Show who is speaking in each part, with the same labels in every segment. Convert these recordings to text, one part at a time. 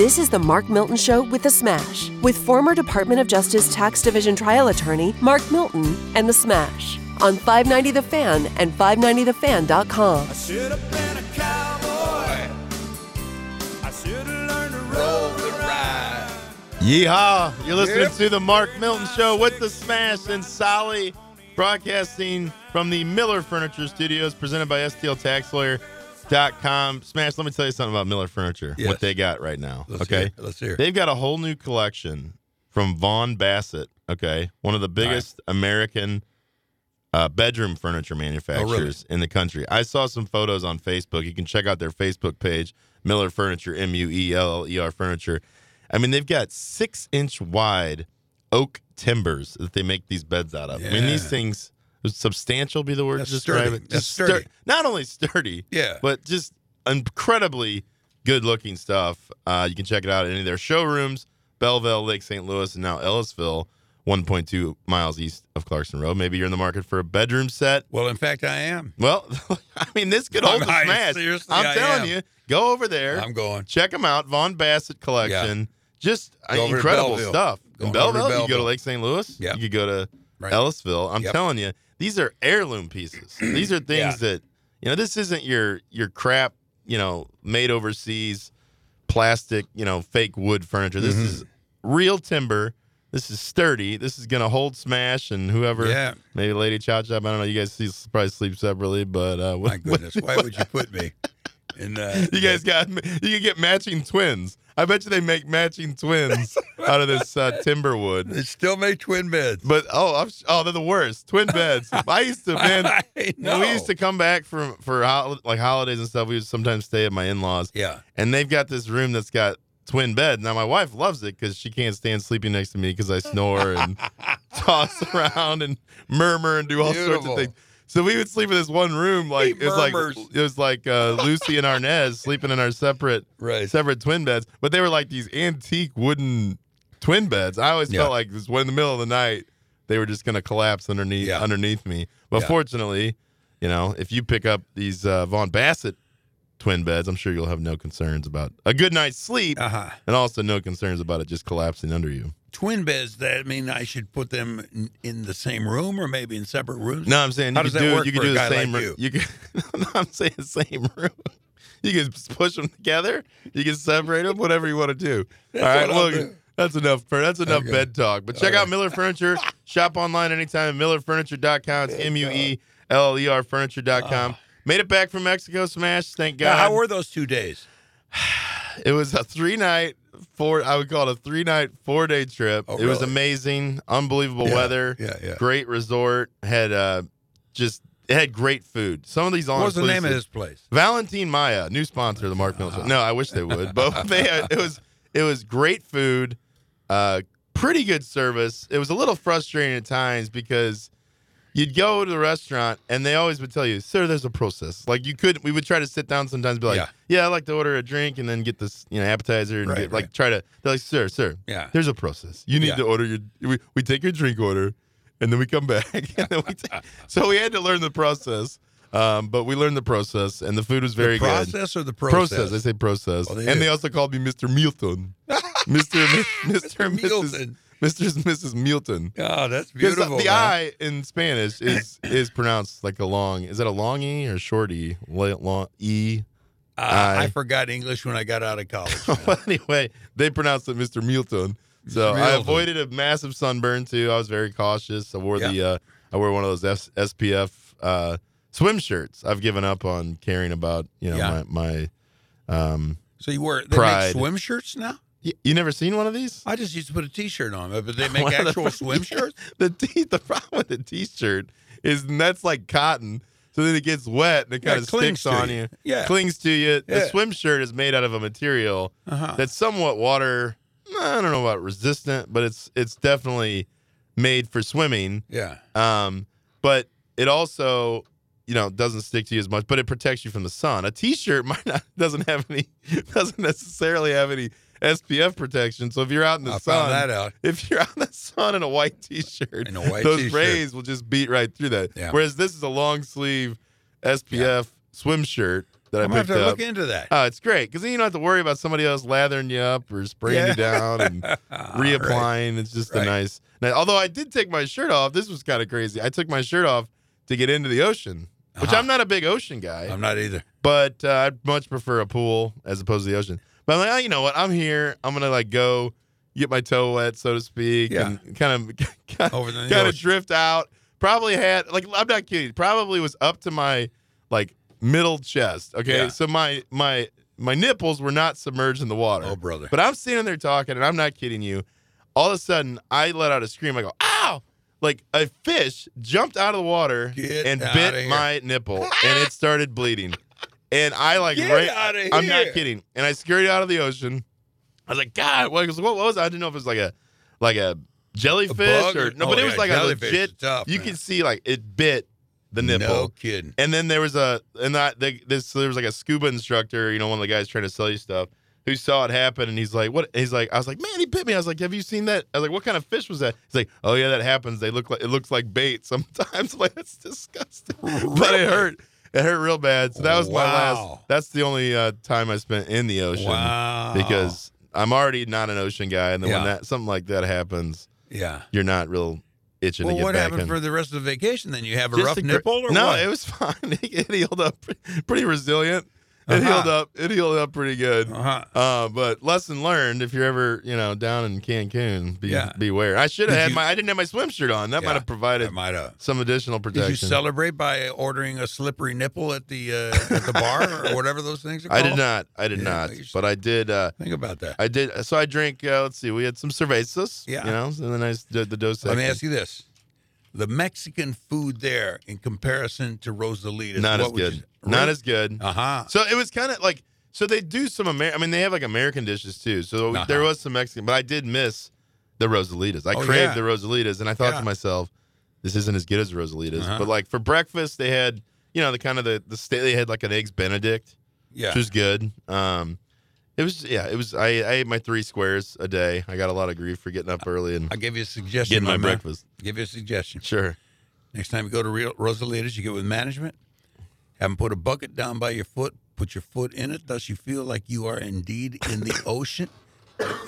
Speaker 1: This is the Mark Milton Show with The Smash, with former Department of Justice Tax Division trial attorney Mark Milton and The Smash on 590 The Fan and 590thefan.com.
Speaker 2: I should have been a cowboy. I should have learned to roll the ride.
Speaker 3: Yeehaw! You're listening
Speaker 4: Yep.
Speaker 3: to the Mark Milton Show with the Smash and Sally, broadcasting from the Mueller Furniture Studios, presented by STLTaxLawyer.com. Smash, let me tell you something about Mueller Furniture,
Speaker 4: Yes.
Speaker 3: what they got right now.
Speaker 4: Let's
Speaker 3: okay?
Speaker 4: hear. Let's hear.
Speaker 3: They've got a whole new collection from Vaughan-Bassett, okay? One of the biggest American uh, bedroom furniture manufacturers in the country. I saw some photos on Facebook. You can check out their Facebook page, Mueller Furniture, M U E L L E R Furniture. I mean, they've got six inch wide oak timbers that they make these beds out of. I mean, these things, substantial be the word
Speaker 4: That's
Speaker 3: to describe
Speaker 4: sturdy.
Speaker 3: it. Just stur-
Speaker 4: sturdy.
Speaker 3: not only sturdy,
Speaker 4: Yeah.
Speaker 3: but just incredibly good looking stuff. Uh, you can check it out at any of their showrooms, Belleville, Lake St. Louis, and now Ellisville, 1.2 miles east of Clarkson Road. Maybe you're in the market for a bedroom set.
Speaker 4: Well, in fact, I am.
Speaker 3: Well, I mean, this could hold a smash.
Speaker 4: seriously,
Speaker 3: I'm
Speaker 4: I
Speaker 3: telling
Speaker 4: am.
Speaker 3: you, go over there.
Speaker 4: I'm going.
Speaker 3: Check them out. Vaughan-Bassett collection. Just uh,
Speaker 4: Go over to
Speaker 3: incredible stuff.
Speaker 4: Going
Speaker 3: In
Speaker 4: to
Speaker 3: Belleville, you go to Lake St. Louis.
Speaker 4: Yeah.
Speaker 3: You could go to
Speaker 4: Right.
Speaker 3: Ellisville. I'm
Speaker 4: Yep.
Speaker 3: telling you, these are heirloom pieces. these are things
Speaker 4: Yeah.
Speaker 3: that you know. This isn't your your crap. You know, made overseas, plastic. You know, fake wood furniture. This
Speaker 4: Mm-hmm.
Speaker 3: is real timber. This is sturdy. This is gonna hold smash and whoever.
Speaker 4: Yeah.
Speaker 3: Maybe Lady Chop Chop. I don't know. You guys see, probably sleep separately, but uh,
Speaker 4: My goodness, why would you put me in uh,
Speaker 3: you guys got you can get matching twins. I bet you they make matching twins out of this uh, timber wood.
Speaker 4: They still make twin beds.
Speaker 3: But oh, I'm, oh, they're the worst. Twin beds. I used to man.
Speaker 4: I
Speaker 3: we used to come back from for hol- like holidays and stuff. We would sometimes stay at my in laws,
Speaker 4: Yeah.
Speaker 3: and they've got this room that's got twin bed. Now my wife loves it because she can't stand sleeping next to me because I snore and toss around and murmur and do all sorts of things. So we would sleep in this one room like it was like it was like uh, Lucy and Arnaz sleeping in our separate
Speaker 4: Right.
Speaker 3: separate twin beds, but they were like these antique wooden twin beds. I always
Speaker 4: Yeah.
Speaker 3: felt like this when in the middle of the night they were just gonna collapse underneath
Speaker 4: Yeah.
Speaker 3: underneath me. But
Speaker 4: Yeah.
Speaker 3: fortunately, you know, if you pick up these uh, Vaughan-Bassett twin beds, I'm sure you'll have no concerns about a good night's sleep,
Speaker 4: Uh huh.
Speaker 3: and also no concerns about it just collapsing under you.
Speaker 4: Twin beds. That mean I should put them in, in the same room or maybe in separate rooms.
Speaker 3: No, I'm saying you
Speaker 4: How
Speaker 3: could
Speaker 4: does that
Speaker 3: do
Speaker 4: work
Speaker 3: you could
Speaker 4: for a
Speaker 3: the
Speaker 4: guy
Speaker 3: same
Speaker 4: like
Speaker 3: room.
Speaker 4: you?
Speaker 3: could. no, I'm saying same room. You can push them together. You can separate them. Whatever you want to do. All right, look.
Speaker 4: do.
Speaker 3: That's enough. That's enough
Speaker 4: Okay.
Speaker 3: bed talk. But check out Mueller Furniture. Shop online anytime at muellerfurniture.com. It's M U E L L E R furniture.com. Ah. Made it back from Mexico. Smash. Thank
Speaker 4: Now,
Speaker 3: God.
Speaker 4: how were those two days?
Speaker 3: It was a three night, four. I would call it a three night, four day trip.
Speaker 4: Oh,
Speaker 3: it was amazing, unbelievable
Speaker 4: Yeah,
Speaker 3: weather.
Speaker 4: yeah, yeah.
Speaker 3: Great resort. Had uh, just it had great food. Some of these all
Speaker 4: What was the name of this place?
Speaker 3: Valentin Maya, new sponsor of the Mark Mills. No, I wish they would, but they it was it was great food, uh, pretty good service. It was a little frustrating at times because you'd go to the restaurant and they always would tell you, "Sir, there's a process." Like you could, we would try to sit down sometimes, and be like,
Speaker 4: Yeah.
Speaker 3: "Yeah, I like to order a drink and then get this, you know, appetizer and
Speaker 4: Right,
Speaker 3: get, like try to." They're like, "Sir, sir,
Speaker 4: Yeah.
Speaker 3: there's a process. You need
Speaker 4: Yeah.
Speaker 3: to order your. We, we take your drink order, and then we come back, and then we. ta- so we had to learn the process." Um, but we learned the process, and the food was very
Speaker 4: the
Speaker 3: good.
Speaker 4: process or the process?
Speaker 3: Process. I say process.
Speaker 4: Oh, they
Speaker 3: and
Speaker 4: do.
Speaker 3: they also called me Mr. Milton. Mr. Mr. Mrs.
Speaker 4: Milton.
Speaker 3: Mr. and Mrs. Milton.
Speaker 4: Oh, that's beautiful.
Speaker 3: the
Speaker 4: man.
Speaker 3: I in Spanish is is pronounced like a long. Is that a long E or short E? Long E.
Speaker 4: Uh,
Speaker 3: I-
Speaker 4: I forgot English when I got out of college.
Speaker 3: well, anyway, they pronounced it Mr. Milton. So I avoided a massive sunburn too. I was very cautious. I wore the uh, I wore one of those S- SPF uh, swim shirts. I've given up on caring about you know
Speaker 4: Yeah.
Speaker 3: my my. Um,
Speaker 4: so you wear they
Speaker 3: Pride.
Speaker 4: make swim shirts now?
Speaker 3: You never seen one of these?
Speaker 4: I just used to put a T-shirt on, but they make
Speaker 3: of the-
Speaker 4: actual swim shirts.
Speaker 3: The t- the problem with the t-shirt is that's like cotton, so then it gets wet and it
Speaker 4: Yeah,
Speaker 3: kind of sticks on
Speaker 4: you.
Speaker 3: you.
Speaker 4: Yeah.
Speaker 3: clings to you. The swim shirt is made out of a material
Speaker 4: Uh-huh.
Speaker 3: that's somewhat water. I don't know about resistant, but it's it's definitely made for swimming.
Speaker 4: Yeah.
Speaker 3: Um, but it also, you know, doesn't stick to you as much, but it protects you from the sun. A t-shirt might not doesn't have any doesn't necessarily have any SPF protection. So if you're out in the
Speaker 4: I
Speaker 3: sun,
Speaker 4: that out.
Speaker 3: if you're out in the sun in a white t-shirt,
Speaker 4: In a white
Speaker 3: those
Speaker 4: t-shirt.
Speaker 3: rays will just beat right through that.
Speaker 4: Yeah.
Speaker 3: Whereas this is a long sleeve SPF swim shirt that
Speaker 4: I'm
Speaker 3: I
Speaker 4: gonna have
Speaker 3: picked
Speaker 4: to
Speaker 3: up.
Speaker 4: look into that.
Speaker 3: Oh, it's great because then you don't have to worry about somebody else lathering you up or spraying you down and reapplying. It's just a nice. Now, although I did take my shirt off, this was kind of crazy. I took my shirt off to get into the ocean, which
Speaker 4: Uh-huh.
Speaker 3: I'm not a big ocean guy,
Speaker 4: I'm not either.
Speaker 3: but uh, I'd much prefer a pool as opposed to the ocean. But I'm like, oh, you know what? I'm here. I'm gonna like go get my toe wet, so to speak,
Speaker 4: Yeah.
Speaker 3: and kind of kind
Speaker 4: Over the
Speaker 3: kind of drift out. Probably had like I'm not kidding. Probably was up to my like middle chest. Okay,
Speaker 4: Yeah.
Speaker 3: so my my my nipples were not submerged in the water.
Speaker 4: Oh, brother.
Speaker 3: But I'm standing there talking, and I'm not kidding you. All of a sudden, I let out a scream. I go, "Ow!" Like a fish jumped out of the water
Speaker 4: Get
Speaker 3: and bit my nipple, and it started bleeding. And I like
Speaker 4: Get
Speaker 3: right.
Speaker 4: outta
Speaker 3: I'm not kidding. And I scurried out of the ocean. I was like, God, what, what was? it? I didn't know if it was like a like a jellyfish or
Speaker 4: or-
Speaker 3: no,
Speaker 4: oh,
Speaker 3: but it oh,
Speaker 4: yeah,
Speaker 3: was like a legit.
Speaker 4: tough,
Speaker 3: you
Speaker 4: man.
Speaker 3: can see like it bit the nipple.
Speaker 4: No kidding.
Speaker 3: And then there was a and that they, this there was like a scuba instructor, you know, one of the guys trying to sell you stuff, who saw it happen, and he's like, "What?" He's like, "I was like, man, he bit me." I was like, "Have you seen that?" I was like, "What kind of fish was that?" He's like, "Oh yeah, that happens. They look like it looks like bait sometimes. like that's disgusting, but it hurt. It hurt real bad. So that was my last. That's the only uh, time I spent in the ocean
Speaker 4: Wow.
Speaker 3: because I'm already not an ocean guy, and then when that something like that happens,
Speaker 4: yeah.
Speaker 3: you're not real itching
Speaker 4: Well,
Speaker 3: to get
Speaker 4: what
Speaker 3: back
Speaker 4: happened
Speaker 3: in.
Speaker 4: for the rest of the vacation? Then you have a
Speaker 3: Just
Speaker 4: rough
Speaker 3: a
Speaker 4: nipple, or
Speaker 3: no,
Speaker 4: what?
Speaker 3: it was fine. It healed up pretty resilient. It
Speaker 4: Uh-huh.
Speaker 3: healed up. It healed up pretty good.
Speaker 4: Uh-huh.
Speaker 3: Uh, but lesson learned: if you're ever you know down in Cancun, be
Speaker 4: Yeah.
Speaker 3: beware. I should have had
Speaker 4: you-
Speaker 3: my. I didn't have my swim shirt on. That
Speaker 4: Yeah,
Speaker 3: might have provided
Speaker 4: might have.
Speaker 3: some additional protection.
Speaker 4: Did you celebrate by ordering a slippery nipple at the uh, at the bar or whatever those things are Called?
Speaker 3: I did not. I did
Speaker 4: Yeah,
Speaker 3: not. But I did. Uh,
Speaker 4: Think about that.
Speaker 3: I did. So I drink. Uh, let's see. We had some cervezas.
Speaker 4: Yeah.
Speaker 3: You know, and then I did the Dos
Speaker 4: Let me ask you this: the Mexican food there, in comparison to Rosalita's,
Speaker 3: Not as good. Not as good.
Speaker 4: Uh huh.
Speaker 3: So it was kind of like so they do some Amer- I mean they have like American dishes too. So
Speaker 4: Uh-huh.
Speaker 3: there was some Mexican, but I did miss the Rosalitas. I
Speaker 4: Oh,
Speaker 3: craved
Speaker 4: yeah.
Speaker 3: the Rosalitas, and I thought
Speaker 4: Yeah.
Speaker 3: to myself, this isn't as good as Rosalitas.
Speaker 4: Uh-huh.
Speaker 3: But like for breakfast, they had you know the kind of the the state they had like an eggs Benedict,
Speaker 4: Yeah.
Speaker 3: which was good. Um, it was yeah, it was. I, I ate my three squares a day. I got a lot of grief for getting up early and
Speaker 4: I'll give you a suggestion.
Speaker 3: getting my
Speaker 4: man.
Speaker 3: breakfast.
Speaker 4: Give you a suggestion.
Speaker 3: Sure.
Speaker 4: Next time you go to Real Rosalita's, you get with management. Have them put a bucket down by your foot. Put your foot in it, thus you feel like you are indeed in the ocean.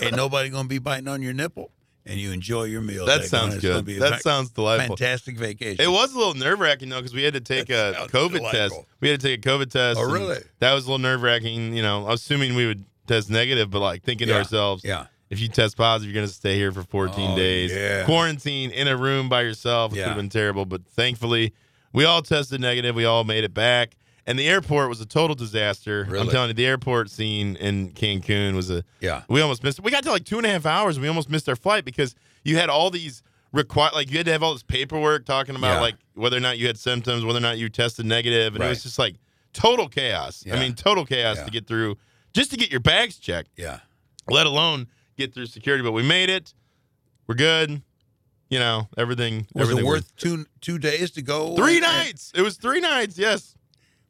Speaker 4: Ain't nobody gonna be biting on your nipple, and you enjoy your meal.
Speaker 3: That sounds good. That
Speaker 4: fa-
Speaker 3: sounds delightful.
Speaker 4: fantastic vacation.
Speaker 3: It was a little nerve wracking though because we had to take
Speaker 4: That
Speaker 3: a COVID
Speaker 4: delightful.
Speaker 3: test. We had to take a COVID test.
Speaker 4: Oh, really?
Speaker 3: That was a little nerve wracking. You know, assuming we would test negative, but like thinking to ourselves,
Speaker 4: Yeah.
Speaker 3: if you test positive, you're going to stay here for 14
Speaker 4: Oh,
Speaker 3: days.
Speaker 4: yeah.
Speaker 3: Quarantine in a room by yourself. It
Speaker 4: Yeah.
Speaker 3: could have been terrible, but thankfully, we all tested negative. We all made it back. And the airport was a total disaster. I'm telling you, the airport scene in Cancun was a.
Speaker 4: Yeah.
Speaker 3: We almost missed. It. We got to like two and a half hours. And we almost missed our flight because you had all these require like you had to have all this paperwork talking about
Speaker 4: Yeah.
Speaker 3: like whether or not you had symptoms, whether or not you tested negative, and it was just like total chaos. I mean, total chaos
Speaker 4: Yeah.
Speaker 3: to get through, just to get your bags checked
Speaker 4: Yeah.
Speaker 3: let alone get through security. But we made it. We're good. You know, everything.
Speaker 4: Was
Speaker 3: everything
Speaker 4: it worth two two days to go?
Speaker 3: Three nights. It was three nights. Yes,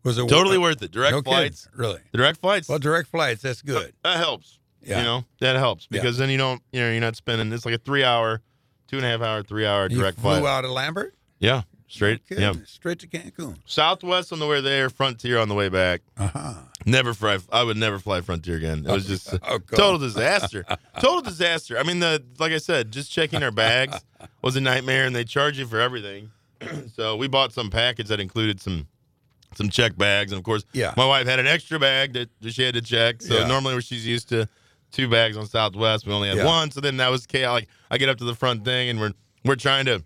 Speaker 4: Was it
Speaker 3: totally
Speaker 4: worth
Speaker 3: worth it. Direct
Speaker 4: no kidding.
Speaker 3: flights.
Speaker 4: Really?
Speaker 3: Direct flights.
Speaker 4: Well, direct flights. That's good.
Speaker 3: that helps.
Speaker 4: Yeah.
Speaker 3: You know, that helps
Speaker 4: Yeah.
Speaker 3: because then you don't. You know, you're not spending. It's like a three hour, two and a half hour, three hour
Speaker 4: You
Speaker 3: direct
Speaker 4: flew
Speaker 3: flight.
Speaker 4: out of Lambert.
Speaker 3: Yeah, straight.
Speaker 4: Okay.
Speaker 3: Yeah,
Speaker 4: Straight to Cancun.
Speaker 3: Southwest on the way there, Frontier on the way back.
Speaker 4: Uh huh.
Speaker 3: Never fly. I would never fly Frontier again. It was just
Speaker 4: Oh,
Speaker 3: total disaster. total disaster. I mean, the like I said, just checking our bags was a nightmare, and they charge you for everything. so we bought some package that included some some check bags, and of course,
Speaker 4: Yeah.
Speaker 3: my wife had an extra bag that she had to check. So
Speaker 4: Yeah.
Speaker 3: normally, where she's used to two bags on Southwest, we only had
Speaker 4: Yeah.
Speaker 3: one. So then that was chaos. Like I get up to the front thing, and we're we're trying to.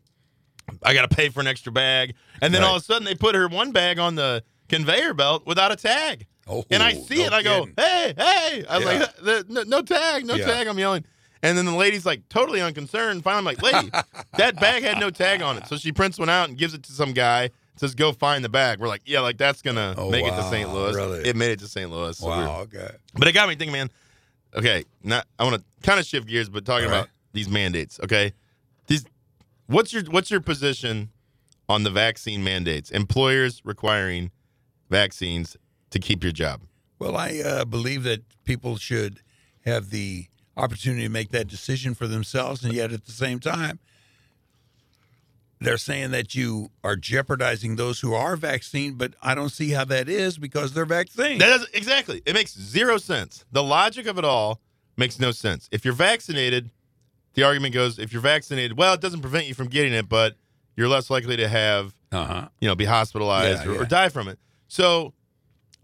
Speaker 3: I got to pay for an extra bag, and then
Speaker 4: Right.
Speaker 3: all of a sudden they put her one bag on the conveyor belt without a tag.
Speaker 4: Oh,
Speaker 3: And I see
Speaker 4: no
Speaker 3: it. I go, hey, hey. I was
Speaker 4: Yeah.
Speaker 3: like, "The- no, no tag, no
Speaker 4: Yeah.
Speaker 3: tag. I'm yelling. And then the lady's like totally unconcerned. Finally, I'm like, lady, that bag had no tag on it. So she prints one out and gives it to some guy. Says, go find the bag. We're like, yeah, like that's gonna
Speaker 4: Oh,
Speaker 3: make it to St. Louis.
Speaker 4: really?
Speaker 3: It made it to St. Louis. So
Speaker 4: Wow. Okay.
Speaker 3: but it got me thinking, man. Okay, not I want to kind of shift gears, but talking
Speaker 4: All
Speaker 3: about these mandates. Okay, these. What's your what's your position on the vaccine mandates? Employers requiring vaccines to keep your job.
Speaker 4: Well, I uh, believe that people should have the opportunity to make that decision for themselves, and yet at the same time, they're saying that you are jeopardizing those who are vaccinated, but I don't see how that is because they're vaccinated.
Speaker 3: That does exactly. It makes zero sense. The logic of it all makes no sense. If you're vaccinated, the argument goes: if you're vaccinated, well, it doesn't prevent you from getting it, but you're less likely to have,
Speaker 4: uh-huh.
Speaker 3: you know, be hospitalized
Speaker 4: Yeah,
Speaker 3: or, or die from it. So,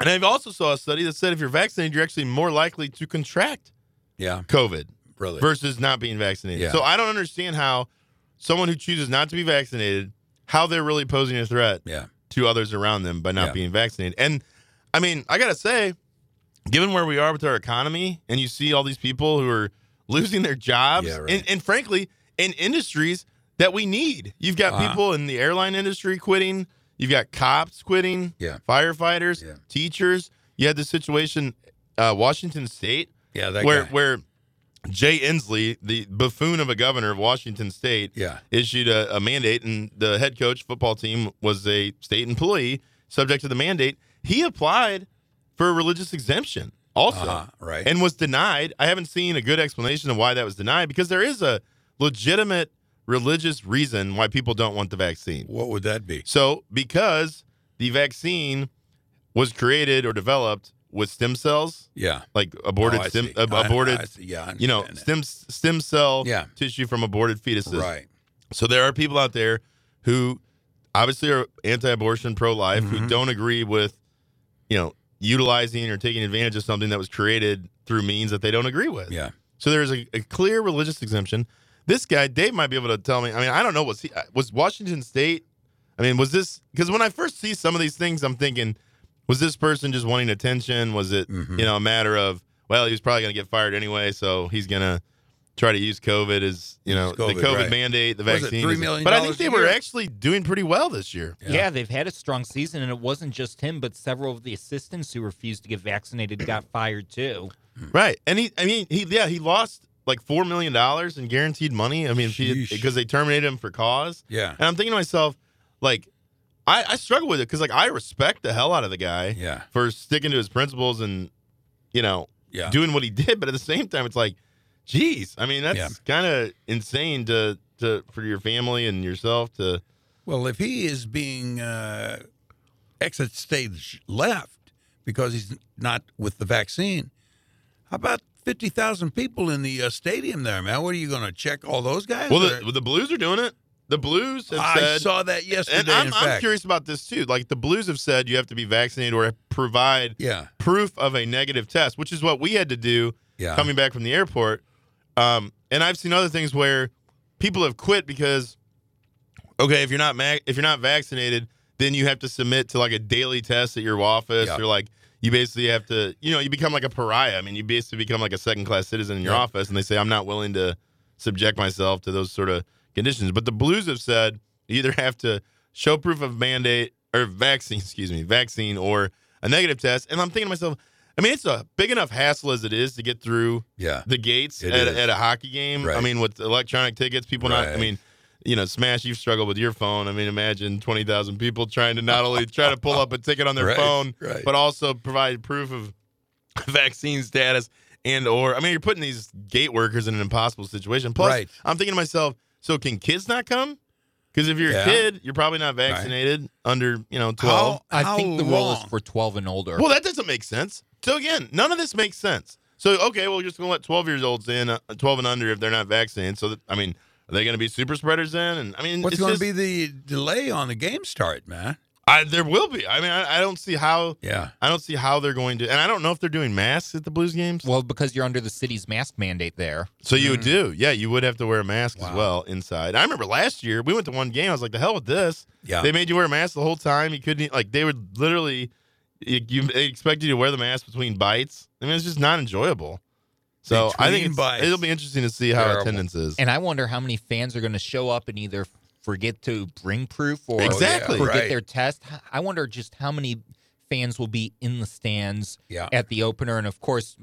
Speaker 3: and I've also saw a study that said if you're vaccinated, you're actually more likely to contract
Speaker 4: Yeah,
Speaker 3: COVID
Speaker 4: really.
Speaker 3: versus not being vaccinated.
Speaker 4: Yeah.
Speaker 3: So I don't understand how someone who chooses not to be vaccinated, how they're really posing a threat
Speaker 4: yeah.
Speaker 3: to others around them by not
Speaker 4: Yeah.
Speaker 3: being vaccinated. And I mean, I gotta say, given where we are with our economy, and you see all these people who are losing their jobs,
Speaker 4: Yeah, right.
Speaker 3: and, and frankly, in industries that we need, you've got
Speaker 4: Uh-huh.
Speaker 3: people in the airline industry quitting, you've got cops quitting,
Speaker 4: Yeah.
Speaker 3: firefighters,
Speaker 4: Yeah.
Speaker 3: teachers. You had the situation, uh, Washington State,
Speaker 4: Yeah, that
Speaker 3: where
Speaker 4: guy.
Speaker 3: where Jay Inslee, the buffoon of a governor of Washington State,
Speaker 4: Yeah.
Speaker 3: issued a, a mandate, and the head coach football team was a state employee subject to the mandate. He applied for a religious exemption also,
Speaker 4: Uh-huh, right.
Speaker 3: and was denied. I haven't seen a good explanation of why that was denied because there is a legitimate religious reason why people don't want the vaccine.
Speaker 4: what would that be?
Speaker 3: So, because the vaccine was created or developed with stem cells,
Speaker 4: Yeah.
Speaker 3: like aborted
Speaker 4: Oh,
Speaker 3: stem, uh,
Speaker 4: I-
Speaker 3: aborted,
Speaker 4: I see. Yeah, I
Speaker 3: you know,
Speaker 4: understand
Speaker 3: stem stem cell
Speaker 4: Yeah.
Speaker 3: tissue from aborted fetuses.
Speaker 4: right.
Speaker 3: So there are people out there who obviously are anti-abortion, pro-life,
Speaker 4: Mm-hmm.
Speaker 3: who don't agree with, you know, utilizing or taking advantage of something that was created through means that they don't agree with.
Speaker 4: Yeah.
Speaker 3: So there's a, a clear religious exemption. This guy, Dave, might be able to tell me. I mean, I don't know. Was he was Washington State? I mean, was this because when I first see some of these things, I'm thinking, was this person just wanting attention? Was it
Speaker 4: Mhm.
Speaker 3: you know a matter of well, he was probably going to get fired anyway, so he's going to try to use COVID as you know
Speaker 4: COVID,
Speaker 3: the COVID
Speaker 4: right.
Speaker 3: mandate, the vaccine.
Speaker 4: $3
Speaker 3: is-
Speaker 4: million
Speaker 3: but I think they were
Speaker 4: year?
Speaker 3: actually doing pretty well this year.
Speaker 4: Yeah.
Speaker 5: Yeah. they've had a strong season, and it wasn't just him, but several of the assistants who refused to get vaccinated got fired too.
Speaker 3: Right. And he, I mean, he, yeah, he lost like $4 million in guaranteed money. I mean, because they terminated him for cause.
Speaker 4: Yeah.
Speaker 3: And I'm thinking to myself, like, I, I struggle with it because, like, I respect the hell out of the guy
Speaker 4: Yeah.
Speaker 3: for sticking to his principles and, you know,
Speaker 4: Yeah.
Speaker 3: doing what he did. But at the same time, it's like, geez, I mean, that's
Speaker 4: Yeah.
Speaker 3: kind of insane to, to, for your family and yourself to,
Speaker 4: Well, if he is being uh, exit stage left because he's not with the vaccine, how about 50,000 people in the uh, stadium there, man? What are you going to check all those guys?
Speaker 3: well, the, the Blues are doing it. The Blues have
Speaker 4: I
Speaker 3: said,
Speaker 4: saw that yesterday.
Speaker 3: and I'm, I'm curious about this too. Like the Blues have said, you have to be vaccinated or provide
Speaker 4: Yeah.
Speaker 3: proof of a negative test, which is what we had to do
Speaker 4: Yeah.
Speaker 3: coming back from the airport. Um, and I've seen other things where people have quit because, okay, if you're not ma- if you're not vaccinated, then you have to submit to like a daily test at your office,
Speaker 4: Yeah.
Speaker 3: or like you basically have to, you know, you become like a pariah. I mean, you basically become like a second class citizen in your
Speaker 4: Yeah.
Speaker 3: office, and they say I'm not willing to subject myself to those sort of conditions. But the Blues have said you either have to show proof of mandate or vaccine, excuse me, vaccine or a negative test. And I'm thinking to myself, I mean, it's a big enough hassle as it is to get through
Speaker 4: Yeah.
Speaker 3: the gates at, at a hockey game. I mean, with electronic tickets, people not. I mean, you know, Smash, you've struggled with your phone. I mean, imagine twenty thousand people trying to not only try to pull up a ticket on their
Speaker 4: Right,
Speaker 3: phone,
Speaker 4: right.
Speaker 3: but also provide proof of vaccine status and or. I mean, you're putting these gate workers in an impossible situation. Plus,
Speaker 4: Right.
Speaker 3: I'm thinking to myself, so can kids not come? Because if you're
Speaker 4: Yeah.
Speaker 3: a kid, you're probably not vaccinated under you know twelve.
Speaker 4: How,
Speaker 5: I
Speaker 4: how
Speaker 5: think the rule is for 12 and older.
Speaker 3: Well, that doesn't make sense. So again, none of this makes sense. So okay, well, we're just gonna let twelve years olds in, uh, twelve and under, if they're not vaccinated. So that, I mean, are they gonna be super spreaders then? And I mean,
Speaker 4: What's going to be the delay on the game start, man?
Speaker 3: I, there will be. I mean, I, I don't see how.
Speaker 4: Yeah.
Speaker 3: I don't see how they're going to, and I don't know if they're doing masks at the Blues games.
Speaker 5: Well, because you're under the city's mask mandate there.
Speaker 3: So you would do, yeah, you would have to wear a mask as well inside. I remember last year we went to one game. I was like, the hell with this.
Speaker 4: Yeah.
Speaker 3: They made you wear a mask the whole time. You couldn't like they would literally you, you they expect you to wear the mask between bites. I mean, it's just not enjoyable. So I think it's, it'll be interesting to see how
Speaker 4: Terrible.
Speaker 3: attendance is.
Speaker 5: And I wonder how many fans are going to show up and either forget to bring proof or
Speaker 3: Exactly.
Speaker 5: forget
Speaker 4: Right.
Speaker 5: their test. I wonder just how many fans will be in the stands
Speaker 4: Yeah.
Speaker 5: at the opener. And of course,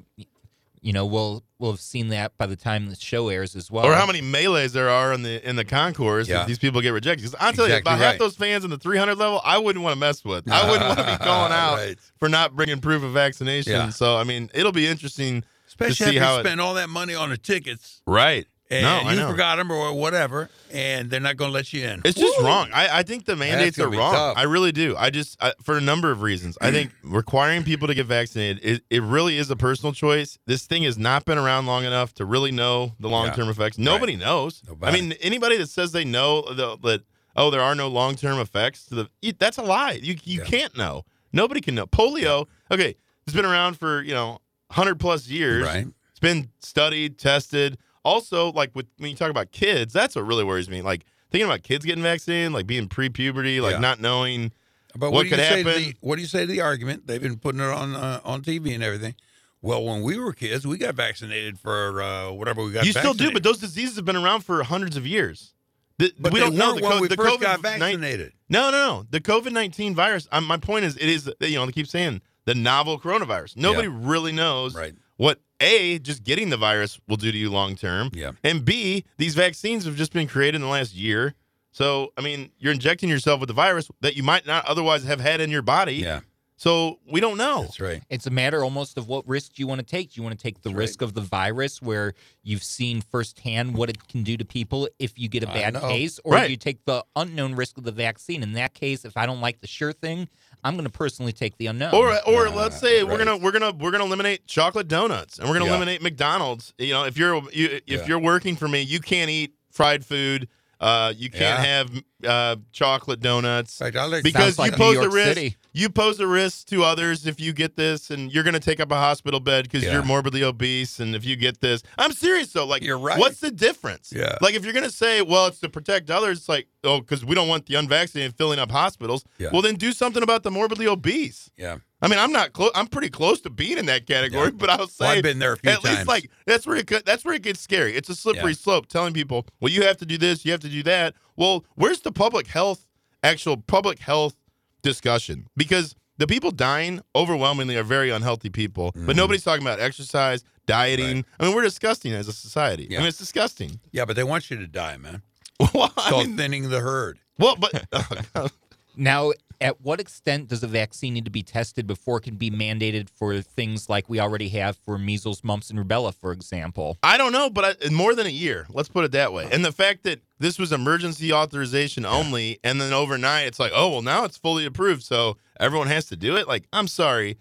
Speaker 5: you know, we'll we'll have seen that by the time the show airs as well.
Speaker 3: or how many melees there are in the in the concourse
Speaker 4: Yeah.
Speaker 3: if these people get rejected. Because I'll tell you,
Speaker 4: Exactly
Speaker 3: about half
Speaker 4: right.
Speaker 3: those fans in the 300 level, I wouldn't want to mess with. I wouldn't want to be going out
Speaker 4: Right.
Speaker 3: for not bringing proof of vaccination.
Speaker 4: Yeah.
Speaker 3: So I mean, it'll be interesting
Speaker 4: Especially
Speaker 3: to see
Speaker 4: after
Speaker 3: how
Speaker 4: you
Speaker 3: it,
Speaker 4: spend all that money on the tickets
Speaker 3: right.
Speaker 4: and
Speaker 3: No, I
Speaker 4: you
Speaker 3: know.
Speaker 4: forgot them or whatever, and they're not going to let you in.
Speaker 3: It's just wrong. I, I think the mandates are wrong.
Speaker 4: tough.
Speaker 3: I really do. I just I, for a number of reasons. I think requiring people to get vaccinated it, it really is a personal choice. This thing has not been around long enough to really know the long term effects. Nobody knows.
Speaker 4: Nobody.
Speaker 3: I mean, anybody that says they know the, that oh there are no long term effects to the that's a lie. You you
Speaker 4: Yeah.
Speaker 3: can't know. Nobody can know. Polio. Okay, it's been around for you know hundred plus years.
Speaker 4: Right.
Speaker 3: It's been studied, tested. Also, like with when you talk about kids, that's what really worries me. Like thinking about kids getting vaccinated, like being pre-puberty, like
Speaker 4: Yeah.
Speaker 3: not knowing.
Speaker 4: But
Speaker 3: What
Speaker 4: what, do you
Speaker 3: could
Speaker 4: say to
Speaker 3: happen?
Speaker 4: the, what do you say to the argument? They've been putting it on uh, on TV and everything. Well, when we were kids, we got vaccinated for uh, whatever we got.
Speaker 3: you still do, but those diseases have been around for hundreds of years. The-
Speaker 4: But
Speaker 3: we don't know the,
Speaker 4: when
Speaker 3: co-
Speaker 4: we
Speaker 3: the
Speaker 4: first
Speaker 3: COVID
Speaker 4: got vaccinated.
Speaker 3: No, no, no. The COVID nineteen virus. Um, my point is, it is you know they keep saying the novel coronavirus. Nobody really knows
Speaker 4: Right.
Speaker 3: what a just getting the virus will do to you long term.
Speaker 4: Yeah.
Speaker 3: And b these vaccines have just been created in the last year. So I mean, you're injecting yourself with the virus that you might not otherwise have had in your body.
Speaker 4: Yeah,
Speaker 3: So we don't know.
Speaker 4: that's right.
Speaker 5: It's a matter almost of what risk you want to take. Do you want to take the
Speaker 4: That's
Speaker 5: risk of the virus where you've seen firsthand what it can do to people if you get a bad case? Or
Speaker 3: Right.
Speaker 5: do you take the unknown risk of the vaccine? In that case, if I don't like the sure thing, I'm going to personally take the unknown.
Speaker 3: Or, or
Speaker 4: Uh,
Speaker 3: let's say we're gonna we're gonna we're gonna eliminate chocolate donuts and we're gonna
Speaker 4: Yeah.
Speaker 3: eliminate McDonald's. You know, if you're you, if
Speaker 4: Yeah.
Speaker 3: you're working for me, you can't eat fried food. Uh, you can't
Speaker 4: Yeah.
Speaker 3: have uh, chocolate donuts
Speaker 4: In like
Speaker 3: because
Speaker 5: like
Speaker 3: you
Speaker 5: New
Speaker 3: pose
Speaker 5: York
Speaker 3: a risk.
Speaker 5: City.
Speaker 3: You pose a risk to others if you get this, and you're going to take up a hospital bed because
Speaker 4: Yeah.
Speaker 3: you're morbidly obese. And if you get this, I'm serious though. Like,
Speaker 4: You're right.
Speaker 3: What's the difference?
Speaker 4: Yeah.
Speaker 3: Like, if you're going to say, well, it's to protect others, it's like, oh, because we don't want the unvaccinated filling up hospitals.
Speaker 4: Yeah.
Speaker 3: Well, then do something about the morbidly obese.
Speaker 4: yeah.
Speaker 3: I mean, I'm not close. I'm pretty close to being in that category,
Speaker 4: Yeah.
Speaker 3: but I'll say
Speaker 4: Well, I've been there a few
Speaker 3: at least like that's where it that's where it gets scary. It's a slippery slope. Telling people, well, you have to do this, you have to do that. Well, where's the public health actual public health discussion? Because the people dying overwhelmingly are very unhealthy people, but nobody's talking about exercise, dieting.
Speaker 4: Mm-hmm. Right.
Speaker 3: I mean, we're disgusting as a society. I mean, it's disgusting.
Speaker 4: Yeah, but they want you to die, man.
Speaker 3: well,
Speaker 4: It's
Speaker 3: I mean,
Speaker 4: thinning the herd.
Speaker 3: well, but
Speaker 5: Now, at what extent does a vaccine need to be tested before it can be mandated for things like we already have for measles, mumps, and rubella, for example?
Speaker 3: I don't know, but I, more than a year. Let's put it that way. And the fact that this was emergency authorization only, and then overnight it's like, oh well, now it's fully approved, so everyone has to do it. Like, I'm sorry,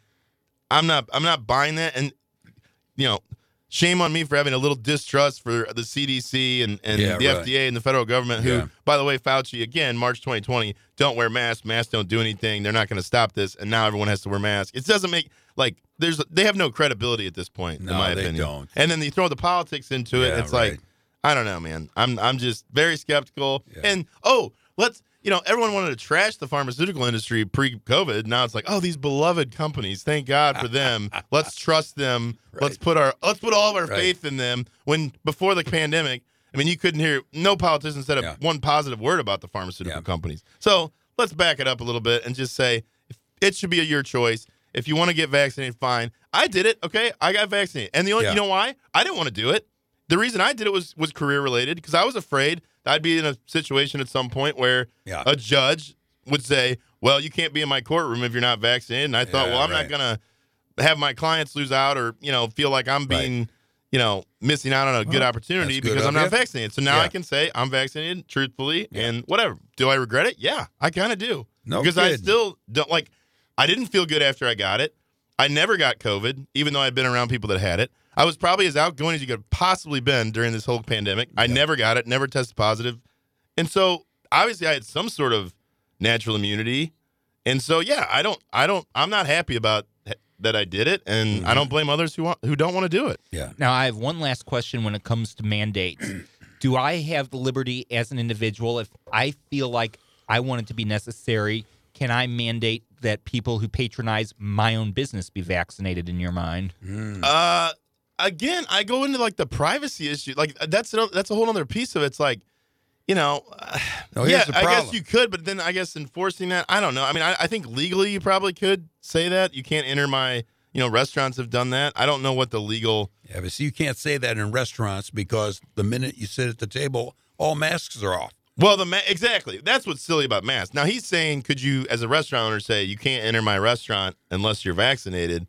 Speaker 3: I'm not. I'm not buying that. And you know, shame on me for having a little distrust for the CDC and, and
Speaker 4: Yeah,
Speaker 3: the
Speaker 4: right.
Speaker 3: FDA and the federal government. Who,
Speaker 4: Yeah.
Speaker 3: by the way, Fauci again, March 2020, don't wear masks. Masks don't do anything. They're not going to stop this, and now everyone has to wear masks. It doesn't make like there's they have no credibility at this point,
Speaker 4: No,
Speaker 3: in my
Speaker 4: they
Speaker 3: opinion.
Speaker 4: don't.
Speaker 3: And then you throw the politics into it.
Speaker 4: Yeah,
Speaker 3: it's
Speaker 4: right.
Speaker 3: like I don't know, man. I'm I'm just very skeptical.
Speaker 4: Yeah.
Speaker 3: And oh, let's you know, everyone wanted to trash the pharmaceutical industry pre-COVID. Now it's like, oh, these beloved companies. Thank God for them. let's trust them. Let's put our let's put all of our
Speaker 4: Right.
Speaker 3: faith in them. When before the pandemic, I mean, you couldn't hear no politician said a,
Speaker 4: Yeah.
Speaker 3: one positive word about the pharmaceutical
Speaker 4: Yeah.
Speaker 3: companies. So let's back it up a little bit and just say it should be a your choice. If you want to get vaccinated, fine. I did it. Okay, I got vaccinated, and the only
Speaker 4: Yeah.
Speaker 3: you know why I didn't want to do it. The reason I did it was was career related because I was afraid that I'd be in a situation at some point where
Speaker 4: Yeah.
Speaker 3: a judge would say, "Well, you can't be in my courtroom if you're not vaccinated." And I thought,
Speaker 4: Yeah,
Speaker 3: "Well, I'm
Speaker 4: right.
Speaker 3: not gonna have my clients lose out or you know feel like I'm
Speaker 4: Right.
Speaker 3: being." You know, missing out on a good opportunity
Speaker 4: good
Speaker 3: because I'm not
Speaker 4: you.
Speaker 3: vaccinated. So now. I can say I'm vaccinated truthfully and whatever. Do I regret it? Yeah, I kind of do.
Speaker 4: No
Speaker 3: because I still don't like. I didn't feel good after I got it. I never got COVID, even though I'd been around people that had it. I was probably as outgoing as you could have possibly been during this whole pandemic. I never got it, never tested positive. And so obviously I had some sort of natural immunity. And so yeah, I don't I don't I'm not happy about that I did it and I don't blame others who want who don't want to do it.
Speaker 4: Yeah.
Speaker 5: Now, I have one last question when it comes to mandates. Do I have the liberty as an individual, if I feel like I want it to be necessary, can I mandate that people who patronize my own business be vaccinated in your mind?
Speaker 3: Uh, again, I go into like the privacy issue. Like that's a, that's a whole other piece of it. It's like, you know, uh,
Speaker 4: No, here's
Speaker 3: yeah, I guess you could, but then I guess enforcing that, I don't know. I mean, I, I think legally you probably could say that you can't enter my. You know, restaurants have done that. I don't know what the legal.
Speaker 4: Yeah, but see, you can't say that in restaurants because the minute you sit at the table, all masks are off.
Speaker 3: Well, the ma- exactly that's what's silly about masks. Now he's saying, could you, as a restaurant owner, say you can't enter my restaurant unless you're vaccinated?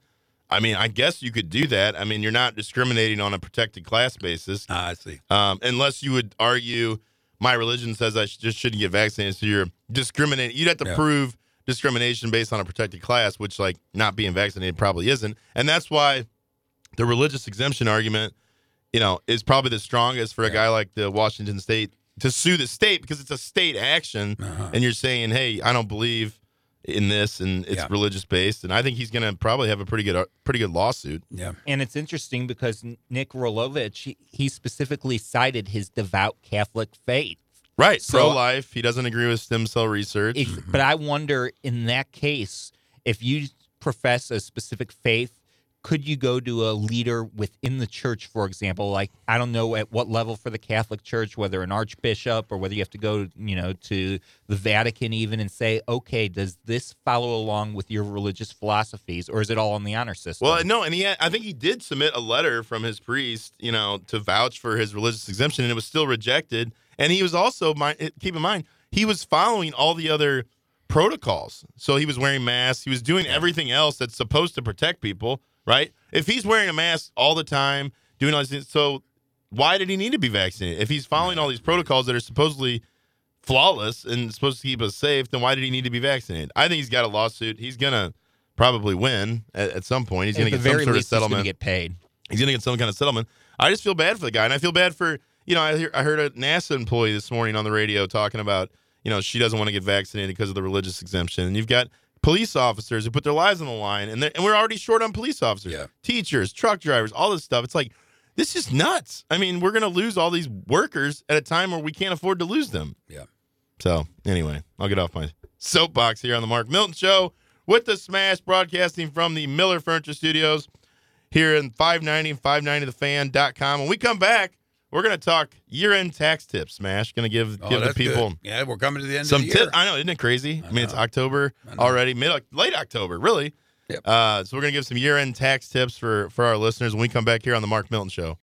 Speaker 3: I mean, I guess you could do that. I mean, you're not discriminating on a protected class basis,
Speaker 4: Ah, I see.
Speaker 3: um, unless you would argue my religion says I sh- just shouldn't get vaccinated. So you're discriminating. You'd have to
Speaker 4: Yeah.
Speaker 3: prove discrimination based on a protected class, which like not being vaccinated probably isn't. And that's why the religious exemption argument, you know, is probably the strongest for a
Speaker 4: Yeah.
Speaker 3: guy like the Washington State to sue the state because it's a state action,
Speaker 4: Uh-huh.
Speaker 3: and you're saying, hey, I don't believe in this, and it's
Speaker 4: Yeah.
Speaker 3: religious based, and I think he's going to probably have a pretty good, uh, pretty good lawsuit.
Speaker 4: Yeah.
Speaker 5: And it's interesting because Nick Rolovich, he, he specifically cited his devout Catholic faith.
Speaker 3: Right,
Speaker 5: So-
Speaker 3: pro life. He doesn't agree with stem cell research.
Speaker 5: If- but I wonder in that case, if you profess a specific faith, could you go to a leader within the church, for example? Like, I don't know at what level for the Catholic Church, whether an archbishop or whether you have to go, you know, to the Vatican even and say, okay, does this follow along with your religious philosophies or is it all on the honor system?
Speaker 3: Well, no, and he had, I think he did submit a letter from his priest, you know, to vouch for his religious exemption, and it was still rejected. And he was also, mi- eh, keep in mind, he was following all the other protocols. So he was wearing masks. He was doing everything else that's supposed to protect people, right? If he's wearing a mask all the time, doing all these things, so why did he need to be vaccinated? If he's following all these protocols that are supposedly flawless and supposed to keep us safe, then why did he need to be vaccinated? I think he's got a lawsuit. He's gonna probably win at, at some point. He's gonna get some sort of
Speaker 5: least, he's going
Speaker 3: settlement.
Speaker 5: to get paid.
Speaker 3: he's gonna get some kind of settlement. I just feel bad for the guy, and I feel bad for you know. I hear, I heard a NASA employee this morning on the radio talking about you know she doesn't want to get vaccinated because of the religious exemption, and you've got police officers who put their lives on the line, and and we're already short on police officers,
Speaker 4: Yeah.
Speaker 3: teachers, truck drivers, all this stuff. It's like this is nuts. I mean, we're gonna lose all these workers at a time where we can't afford to lose them.
Speaker 4: Yeah.
Speaker 3: So anyway, I'll get off my soapbox here on the Mark Milton Show with the Smash broadcasting from the Mueller Furniture Studios here in 590 and 590thefan.com. When we come back, we're going to talk year-end tax tips. Smash going to give
Speaker 4: Oh,
Speaker 3: give the people
Speaker 4: good. Yeah, we're coming to the end
Speaker 3: some
Speaker 4: of.
Speaker 3: I know, isn't it crazy? I, mean, it's. October already, mid late October, really.
Speaker 4: Yep.
Speaker 3: Uh, so we're going to give some year-end tax tips for for our listeners when we come back here on the Mark Milton Show.